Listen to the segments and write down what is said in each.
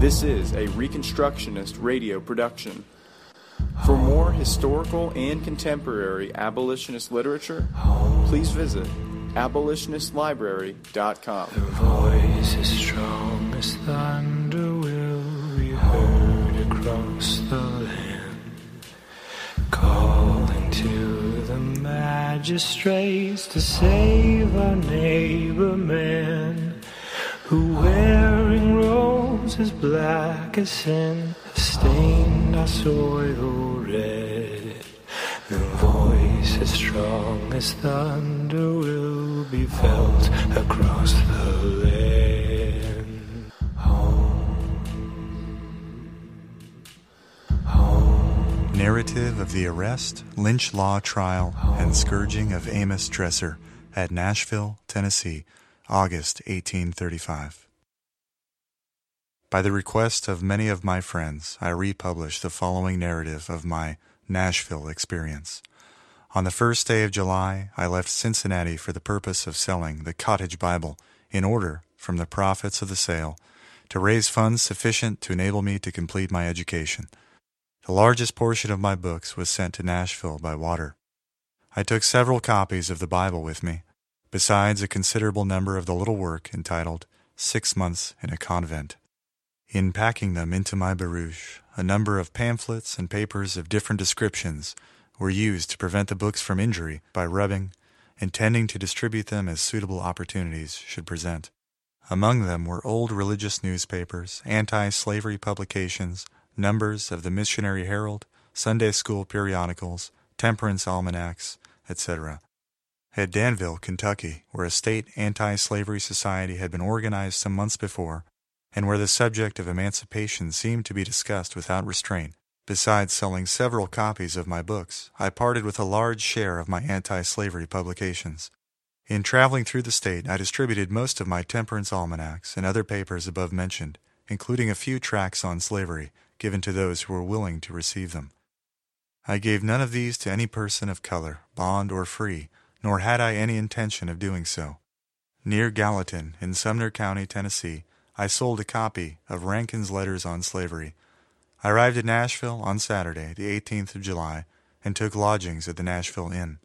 This is a Reconstructionist radio production. For more historical and contemporary abolitionist literature, please visit abolitionistlibrary.com. The voice strong as thunder will be heard across the land, calling to the magistrates to save our neighbor man, who wearing robes as black as sin stained our soil red. The voice as strong as thunder will be felt across the land. Narrative of the arrest, lynch law trial, and scourging of Amos Dresser at Nashville, Tennessee, August 1835. By the request of many of my friends, I republish the following narrative of my Nashville experience. On the first day of July, I left Cincinnati for the purpose of selling the Cottage Bible in order, from the profits of the sale, to raise funds sufficient to enable me to complete my education. The largest portion of my books was sent to Nashville by water. I took several copies of the Bible with me, besides a considerable number of the little work entitled Six Months in a Convent. In packing them into my barouche, a number of pamphlets and papers of different descriptions were used to prevent the books from injury by rubbing, intending to distribute them as suitable opportunities should present. Among them were old religious newspapers, anti slavery publications, numbers of the Missionary Herald, Sunday school periodicals, temperance almanacs, etc. At Danville, Kentucky, where a state anti slavery society had been organized some months before, and where the subject of emancipation seemed to be discussed without restraint, besides selling several copies of my books, I parted with a large share of my anti slavery publications. In traveling through the state, I distributed most of my temperance almanacs and other papers above mentioned, including a few tracts on slavery given to those who were willing to receive them. I gave none of these to any person of color, bond or free, nor had I any intention of doing so. Near Gallatin, in Sumner County, Tennessee, I sold a copy of Rankin's Letters on Slavery. I arrived at Nashville on Saturday, the 18th of July, and took lodgings at the Nashville Inn.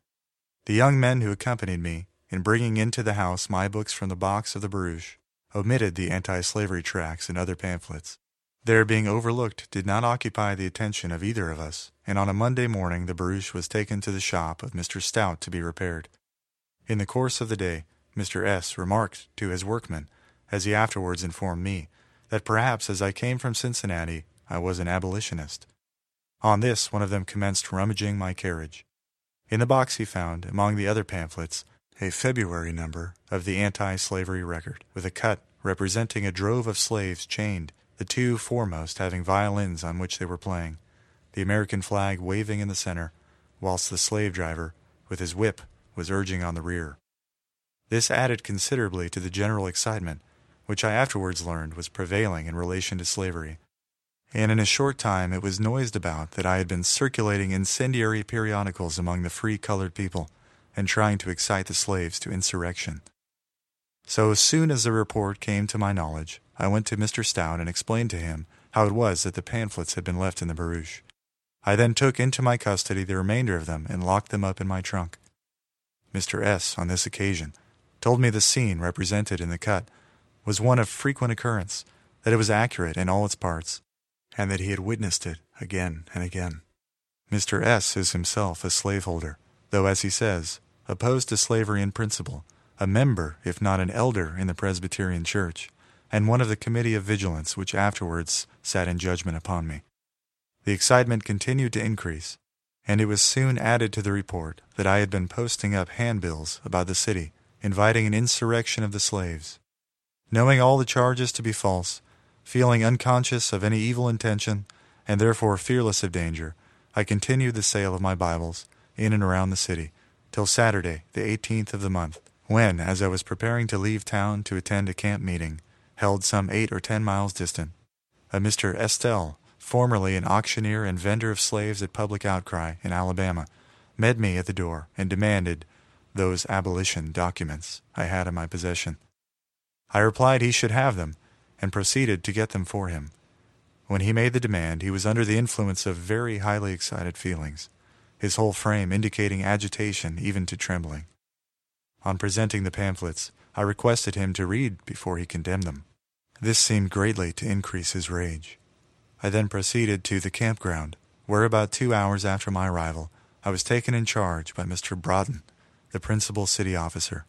The young men who accompanied me, in bringing into the house my books from the box of the barouche, omitted the anti slavery tracts and other pamphlets. Their being overlooked did not occupy the attention of either of us, and on a Monday morning the barouche was taken to the shop of Mr. Stout to be repaired. In the course of the day, Mr. S. remarked to his workmen, as he afterwards informed me, that perhaps as I came from Cincinnati I was an abolitionist. On this, one of them commenced rummaging my carriage. In the box he found, among the other pamphlets, a February number of the Anti Slavery Record, with a cut representing a drove of slaves chained the two foremost having violins on which they were playing, the American flag waving in the center, whilst the slave driver, with his whip, was urging on the rear. This added considerably to the general excitement, which I afterwards learned was prevailing in relation to slavery, and in a short time it was noised about that I had been circulating incendiary periodicals among the free colored people, and trying to excite the slaves to insurrection. So as soon as the report came to my knowledge, I went to Mr. Stout and explained to him how it was that the pamphlets had been left in the barouche. I then took into my custody the remainder of them and locked them up in my trunk. Mr. S., on this occasion, told me the scene represented in the cut was one of frequent occurrence, that it was accurate in all its parts, and that he had witnessed it again and again. Mr. S. is himself a slaveholder, though, as he says, opposed to slavery in principle, a member, if not an elder, in the Presbyterian Church, and one of the Committee of Vigilance which afterwards sat in judgment upon me. The excitement continued to increase, and it was soon added to the report that I had been posting up handbills about the city, inviting an insurrection of the slaves. Knowing all the charges to be false, feeling unconscious of any evil intention, and therefore fearless of danger, I continued the sale of my Bibles in and around the city till Saturday, the 18th of the month, when, as I was preparing to leave town to attend a camp meeting, held some eight or ten miles distant, a Mr. Estelle, formerly an auctioneer and vendor of slaves at Public Outcry in Alabama, met me at the door and demanded those abolition documents I had in my possession. I replied he should have them, and proceeded to get them for him, When he made the demand, he was under the influence of very highly excited feelings, his whole frame indicating agitation even to trembling. On presenting the pamphlets, I requested him to read before he condemned them. This seemed greatly to increase his rage. I then proceeded to the campground, where about two hours after my arrival, I was taken in charge by Mr. Broughton, the principal city officer.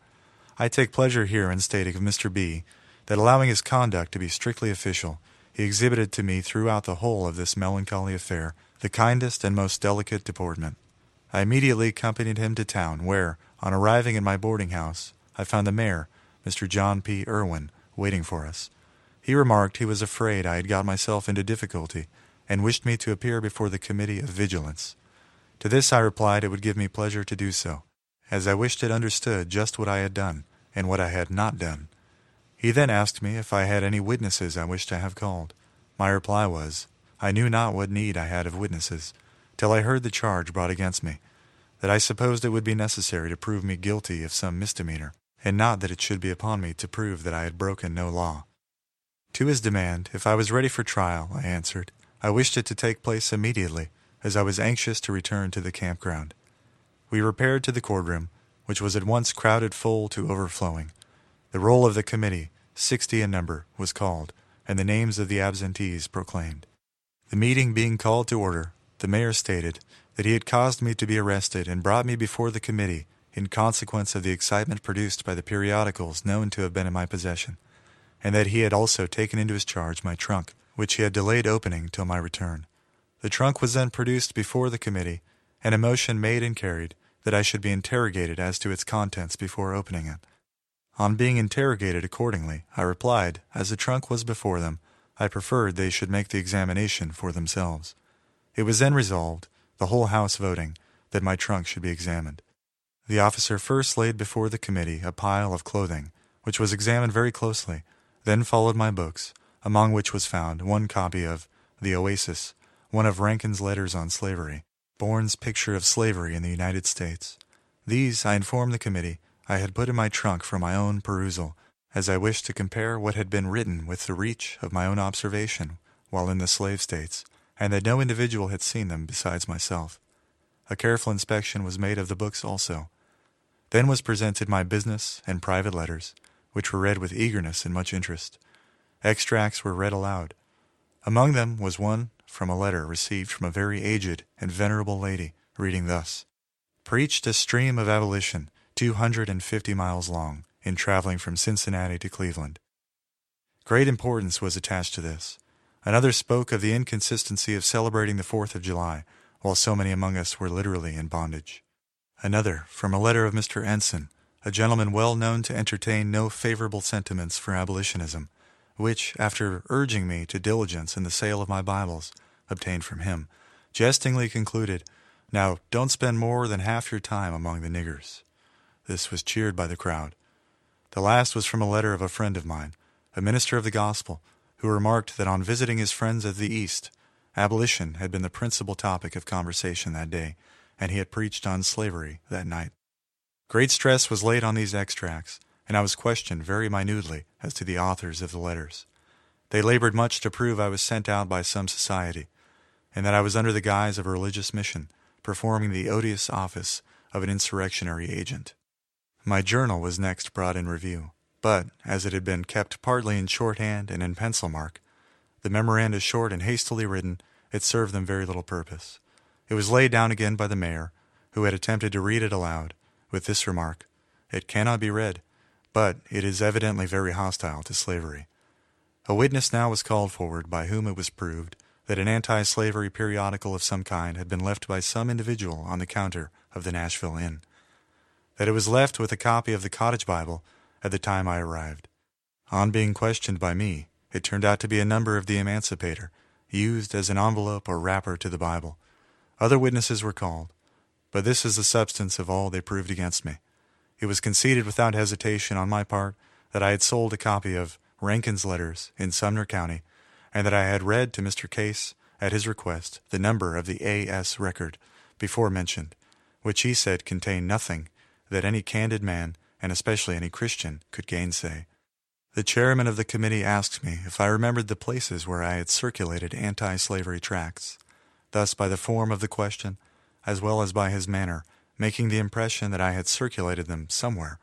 I take pleasure here in stating of Mr. B. that allowing his conduct to be strictly official, he exhibited to me throughout the whole of this melancholy affair the kindest and most delicate deportment. I immediately accompanied him to town, where, on arriving at my boarding house, I found the mayor, Mr. John P. Erwin, waiting for us. He remarked he was afraid I had got myself into difficulty, and wished me to appear before the Committee of Vigilance. To this I replied it would give me pleasure to do so, as I wished it understood just what I had done, and what I had not done. He then asked me if I had any witnesses I wished to have called. My reply was, I knew not what need I had of witnesses, till I heard the charge brought against me, that I supposed it would be necessary to prove me guilty of some misdemeanor, and not that it should be upon me to prove that I had broken no law. To his demand, if I was ready for trial, I answered, I wished it to take place immediately, as I was anxious to return to the campground. We repaired to the courtroom, which was at once crowded full to overflowing. The roll of the committee, sixty in number, was called, and the names of the absentees proclaimed. The meeting being called to order, the mayor stated that he had caused me to be arrested and brought me before the committee in consequence of the excitement produced by the periodicals known to have been in my possession and that he had also taken into his charge my trunk, which he had delayed opening till my return. The trunk was then produced before the committee, and a motion made and carried that I should be interrogated as to its contents before opening it. On being interrogated accordingly, I replied, as the trunk was before them, I preferred they should make the examination for themselves. It was then resolved, the whole House voting, that my trunk should be examined. The officer first laid before the committee a pile of clothing, which was examined very closely, then followed my books, among which was found one copy of The Oasis, one of Rankin's letters on slavery, Bourne's picture of slavery in the United States. These, I informed the committee, I had put in my trunk for my own perusal, as I wished to compare what had been written with the reach of my own observation while in the slave states, and that no individual had seen them besides myself. A careful inspection was made of the books also. Then was presented my business and private letters, which were read with eagerness and much interest. Extracts were read aloud. Among them was one from a letter received from a very aged and venerable lady, reading thus Preached a stream of abolition, two hundred and fifty miles long, in traveling from Cincinnati to Cleveland. Great importance was attached to this. Another spoke of the inconsistency of celebrating the Fourth of July, while so many among us were literally in bondage. Another, from a letter of Mr. Ensign, a gentleman well known to entertain no favorable sentiments for abolitionism, which, after urging me to diligence in the sale of my Bibles, obtained from him, jestingly concluded, Now don't spend more than half your time among the niggers. This was cheered by the crowd. The last was from a letter of a friend of mine, a minister of the gospel, who remarked that on visiting his friends of the East, abolition had been the principal topic of conversation that day, and he had preached on slavery that night. Great stress was laid on these extracts, and I was questioned very minutely as to the authors of the letters. They labored much to prove I was sent out by some society, and that I was under the guise of a religious mission, performing the odious office of an insurrectionary agent. My journal was next brought in review, but, as it had been kept partly in shorthand and in pencil mark, the memoranda short and hastily written, it served them very little purpose. It was laid down again by the mayor, who had attempted to read it aloud, with this remark It cannot be read, but it is evidently very hostile to slavery. A witness now was called forward by whom it was proved that an anti slavery periodical of some kind had been left by some individual on the counter of the Nashville Inn. That it was left with a copy of the Cottage Bible at the time I arrived. On being questioned by me, it turned out to be a number of the Emancipator, used as an envelope or wrapper to the Bible. Other witnesses were called. But this is the substance of all they proved against me. It was conceded without hesitation on my part that I had sold a copy of Rankin's Letters in Sumner County, and that I had read to Mr. Case, at his request, the number of the A.S. record before mentioned, which he said contained nothing that any candid man, and especially any Christian, could gainsay. The chairman of the committee asked me if I remembered the places where I had circulated anti slavery tracts, thus, by the form of the question, as well as by his manner, making the impression that I had circulated them somewhere,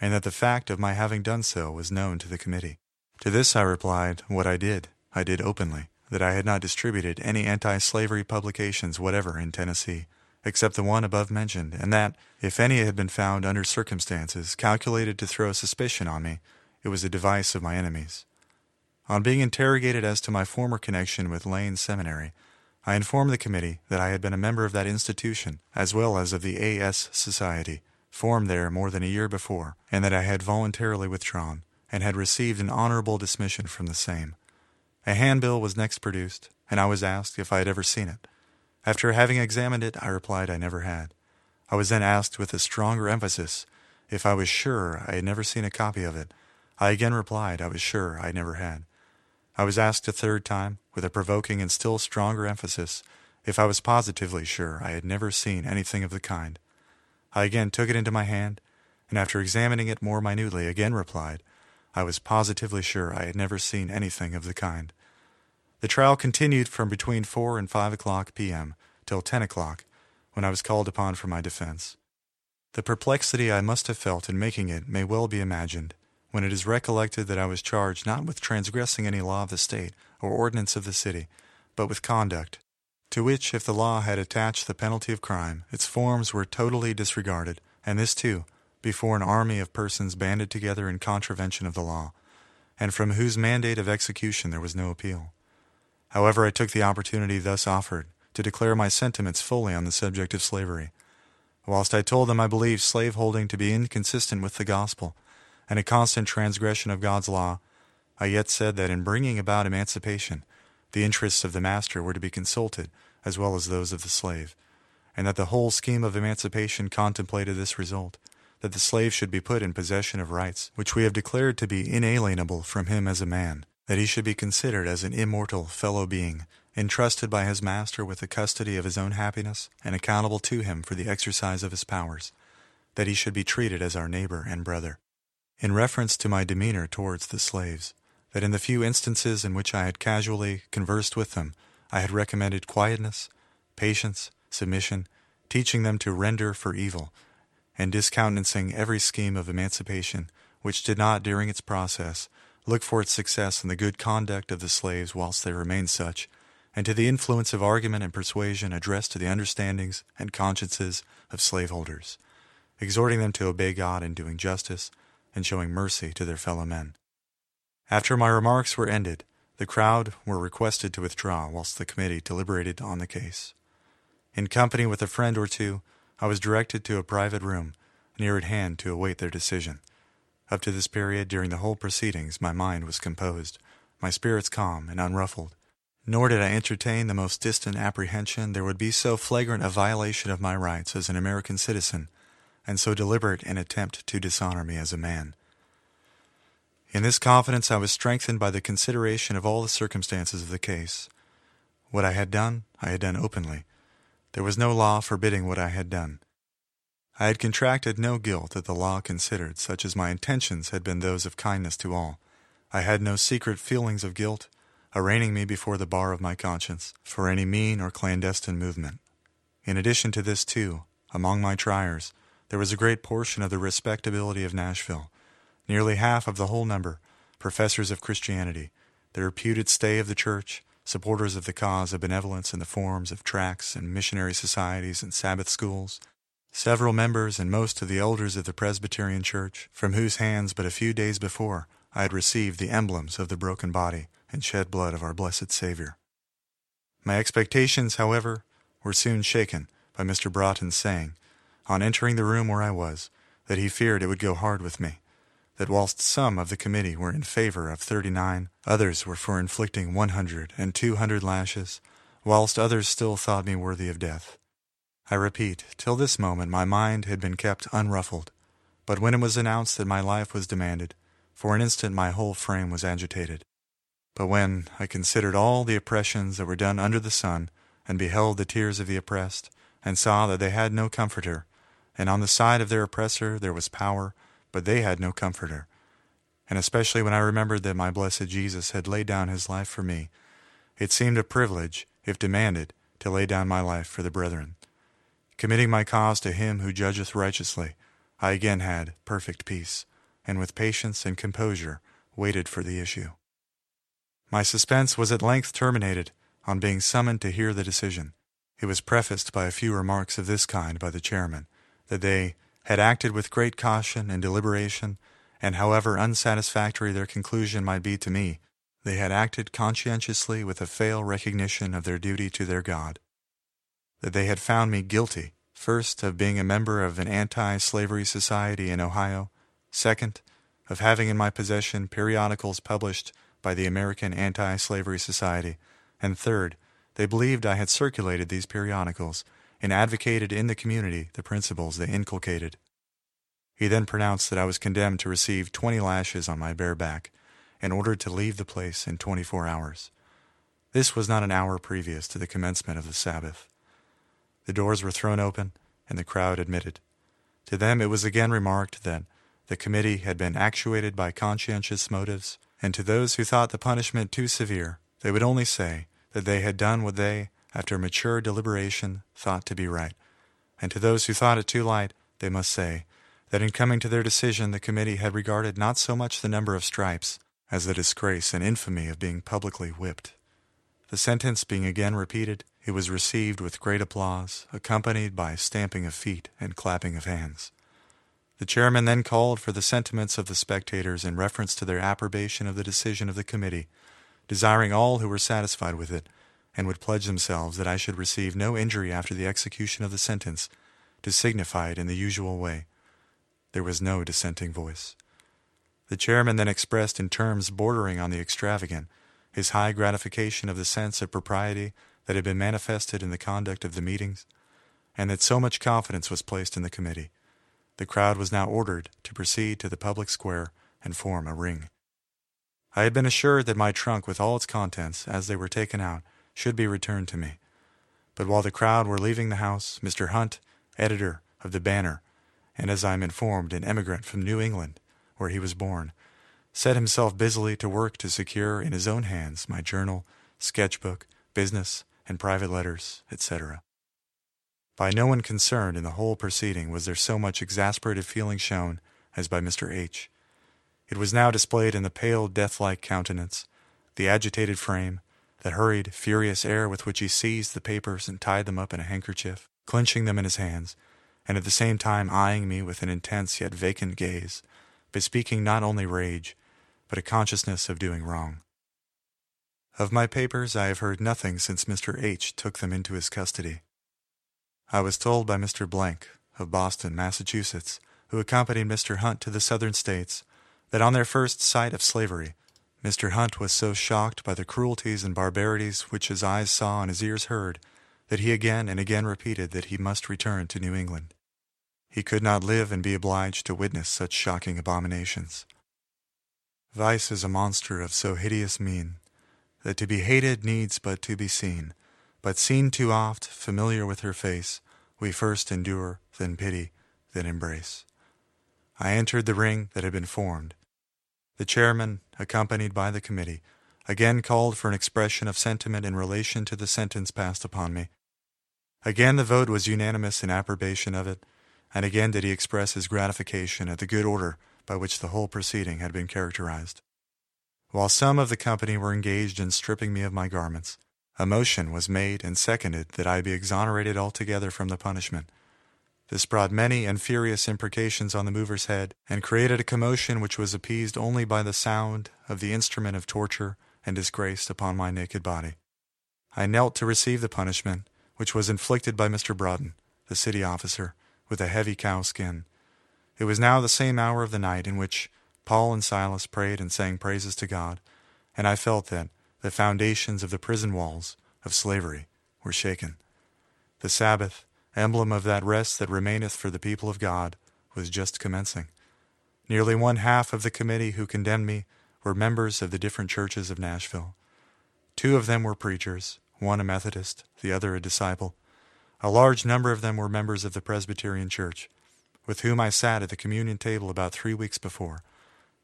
and that the fact of my having done so was known to the committee. To this I replied, What I did, I did openly, that I had not distributed any anti slavery publications whatever in Tennessee, except the one above mentioned, and that, if any had been found under circumstances calculated to throw suspicion on me, it was a device of my enemies. On being interrogated as to my former connection with Lane Seminary, I informed the committee that I had been a member of that institution, as well as of the A.S. Society, formed there more than a year before, and that I had voluntarily withdrawn, and had received an honorable dismission from the same. A handbill was next produced, and I was asked if I had ever seen it. After having examined it, I replied I never had. I was then asked with a stronger emphasis if I was sure I had never seen a copy of it. I again replied I was sure I never had. I was asked a third time, with a provoking and still stronger emphasis, if I was positively sure I had never seen anything of the kind. I again took it into my hand, and after examining it more minutely, again replied, I was positively sure I had never seen anything of the kind. The trial continued from between four and five o'clock p.m. till ten o'clock, when I was called upon for my defense. The perplexity I must have felt in making it may well be imagined when it is recollected that I was charged not with transgressing any law of the state or ordinance of the city, but with conduct, to which, if the law had attached the penalty of crime, its forms were totally disregarded, and this, too, before an army of persons banded together in contravention of the law, and from whose mandate of execution there was no appeal. However, I took the opportunity thus offered to declare my sentiments fully on the subject of slavery. Whilst I told them I believed slaveholding to be inconsistent with the gospel, and a constant transgression of God's law, I yet said that in bringing about emancipation, the interests of the master were to be consulted as well as those of the slave, and that the whole scheme of emancipation contemplated this result that the slave should be put in possession of rights which we have declared to be inalienable from him as a man, that he should be considered as an immortal fellow being, entrusted by his master with the custody of his own happiness and accountable to him for the exercise of his powers, that he should be treated as our neighbor and brother. In reference to my demeanor towards the slaves, that in the few instances in which I had casually conversed with them, I had recommended quietness, patience, submission, teaching them to render for evil, and discountenancing every scheme of emancipation which did not, during its process, look for its success in the good conduct of the slaves whilst they remain such, and to the influence of argument and persuasion addressed to the understandings and consciences of slaveholders, exhorting them to obey God in doing justice, and showing mercy to their fellow men. After my remarks were ended, the crowd were requested to withdraw whilst the committee deliberated on the case. In company with a friend or two, I was directed to a private room near at hand to await their decision. Up to this period, during the whole proceedings, my mind was composed, my spirits calm and unruffled. Nor did I entertain the most distant apprehension there would be so flagrant a violation of my rights as an American citizen and so deliberate an attempt to dishonor me as a man. In this confidence I was strengthened by the consideration of all the circumstances of the case. What I had done, I had done openly. There was no law forbidding what I had done. I had contracted no guilt that the law considered, such as my intentions had been those of kindness to all. I had no secret feelings of guilt, arraigning me before the bar of my conscience for any mean or clandestine movement. In addition to this, too, among my triers, there was a great portion of the respectability of Nashville, nearly half of the whole number, professors of Christianity, the reputed stay of the church, supporters of the cause of benevolence in the forms of tracts and missionary societies and Sabbath schools, several members and most of the elders of the Presbyterian Church, from whose hands but a few days before I had received the emblems of the broken body and shed blood of our blessed Savior. My expectations, however, were soon shaken by Mr. Broughton's saying, on entering the room where I was, that he feared it would go hard with me, that whilst some of the committee were in favor of thirty nine, others were for inflicting one hundred and two hundred lashes, whilst others still thought me worthy of death. I repeat, till this moment my mind had been kept unruffled, but when it was announced that my life was demanded, for an instant my whole frame was agitated. But when I considered all the oppressions that were done under the sun, and beheld the tears of the oppressed, and saw that they had no comforter, and on the side of their oppressor there was power, but they had no comforter. and especially when I remembered that my blessed Jesus had laid down his life for me, it seemed a privilege, if demanded, to lay down my life for the brethren. Committing my cause to him who judgeth righteously, I again had perfect peace, and with patience and composure waited for the issue. My suspense was at length terminated on being summoned to hear the decision. It was prefaced by a few remarks of this kind by the chairman, that they had acted with great caution and deliberation, and however unsatisfactory their conclusion might be to me, they had acted conscientiously with a fail recognition of their duty to their God. That they had found me guilty, first, of being a member of an anti-slavery society in Ohio, second, of having in my possession periodicals published by the American Anti-Slavery Society, and third, they believed I had circulated these periodicals and advocated in the community the principles they inculcated. He then pronounced that I was condemned to receive twenty lashes on my bare back and ordered to leave the place in twenty four hours. This was not an hour previous to the commencement of the Sabbath. The doors were thrown open and the crowd admitted. To them it was again remarked that the committee had been actuated by conscientious motives, and to those who thought the punishment too severe, they would only say that they had done what they, after mature deliberation, thought to be right. And to those who thought it too light, they must say that in coming to their decision the committee had regarded not so much the number of stripes as the disgrace and infamy of being publicly whipped. The sentence being again repeated, it was received with great applause, accompanied by stamping of feet and clapping of hands. The chairman then called for the sentiments of the spectators in reference to their approbation of the decision of the committee, desiring all who were satisfied with it, and would pledge themselves that I should receive no injury after the execution of the sentence, to signify it in the usual way. There was no dissenting voice. The chairman then expressed in terms bordering on the extravagant his high gratification of the sense of propriety that had been manifested in the conduct of the meetings, and that so much confidence was placed in the committee. The crowd was now ordered to proceed to the public square and form a ring. I had been assured that my trunk with all its contents, as they were taken out, should be returned to me. But while the crowd were leaving the house, Mr. Hunt, editor of the Banner, and as I am informed, an emigrant from New England, where he was born, set himself busily to work to secure in his own hands my journal, sketchbook, business, and private letters, etc. By no one concerned in the whole proceeding was there so much exasperated feeling shown as by Mr. H. It was now displayed in the pale, death-like countenance, the agitated frame, the hurried, furious air with which he seized the papers and tied them up in a handkerchief, clenching them in his hands, and at the same time eyeing me with an intense yet vacant gaze, bespeaking not only rage, but a consciousness of doing wrong. Of my papers I have heard nothing since Mr. H. took them into his custody. I was told by Mr. Blank, of Boston, Massachusetts, who accompanied Mr. Hunt to the Southern States, that on their first sight of slavery, Mr. Hunt was so shocked by the cruelties and barbarities which his eyes saw and his ears heard, that he again and again repeated that he must return to New England. He could not live and be obliged to witness such shocking abominations. Vice is a monster of so hideous mien, that to be hated needs but to be seen, but seen too oft, familiar with her face, we first endure, then pity, then embrace. I entered the ring that had been formed. The chairman, accompanied by the committee, again called for an expression of sentiment in relation to the sentence passed upon me. Again the vote was unanimous in approbation of it, and again did he express his gratification at the good order by which the whole proceeding had been characterized. While some of the company were engaged in stripping me of my garments, a motion was made and seconded that I be exonerated altogether from the punishment. This brought many and furious imprecations on the mover's head, and created a commotion which was appeased only by the sound of the instrument of torture and disgrace upon my naked body. I knelt to receive the punishment, which was inflicted by Mr. Broughton, the city officer, with a heavy cow skin. It was now the same hour of the night in which Paul and Silas prayed and sang praises to God, and I felt that, the foundations of the prison walls of slavery were shaken. The Sabbath, emblem of that rest that remaineth for the people of God, was just commencing. Nearly one half of the committee who condemned me were members of the different churches of Nashville. Two of them were preachers, one a Methodist, the other a disciple. A large number of them were members of the Presbyterian Church, with whom I sat at the communion table about three weeks before.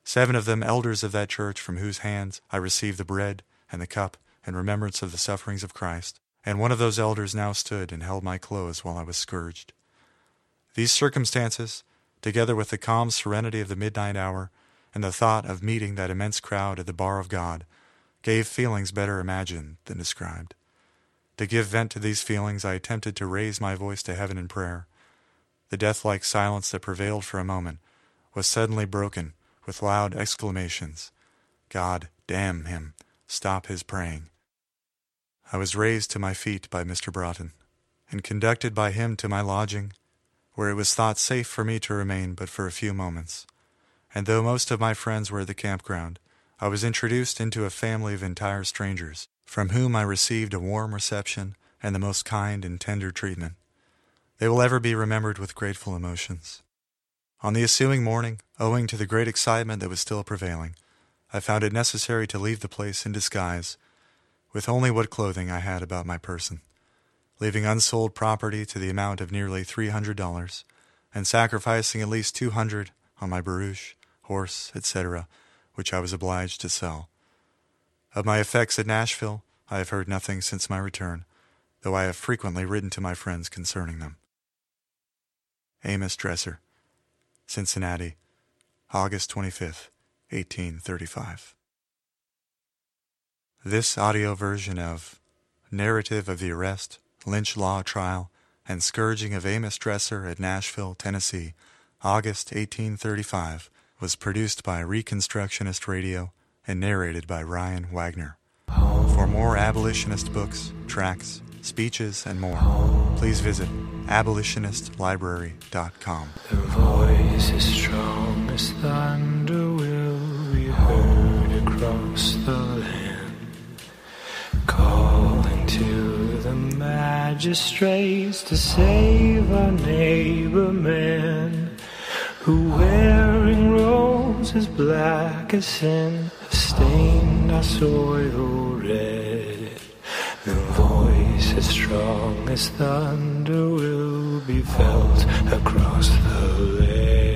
Seven of them elders of that church from whose hands I received the bread and the cup in remembrance of the sufferings of Christ, and one of those elders now stood and held my clothes while I was scourged. These circumstances, together with the calm serenity of the midnight hour, and the thought of meeting that immense crowd at the bar of God, gave feelings better imagined than described. To give vent to these feelings, I attempted to raise my voice to heaven in prayer. The death-like silence that prevailed for a moment was suddenly broken with loud exclamations. God damn him! Stop his praying! I was raised to my feet by Mr. Broughton, and conducted by him to my lodging, where it was thought safe for me to remain but for a few moments. And though most of my friends were at the campground, I was introduced into a family of entire strangers, from whom I received a warm reception and the most kind and tender treatment. They will ever be remembered with grateful emotions. On the ensuing morning, owing to the great excitement that was still prevailing, I found it necessary to leave the place in disguise, with only what clothing I had about my person, leaving unsold property to the amount of nearly three hundred dollars, and sacrificing at least two hundred on my barouche, horse, etc., which I was obliged to sell. Of my effects at Nashville, I have heard nothing since my return, though I have frequently written to my friends concerning them. Amos Dresser, Cincinnati, August 25, 1835. This audio version of Narrative of the Arrest, Lynch Law Trial, and Scourging of Amos Dresser at Nashville, Tennessee, August 1835, was produced by Reconstructionist Radio and narrated by Ryan Wagner. For more abolitionist books, tracts, speeches, and more, please visit abolitionistlibrary.com. The voice is strong as thunder will be heard across the land, calling to the magistrates to save our neighbor man, who wearing robes as black as sin have stained our soil red. Strong as thunder will be felt across the land.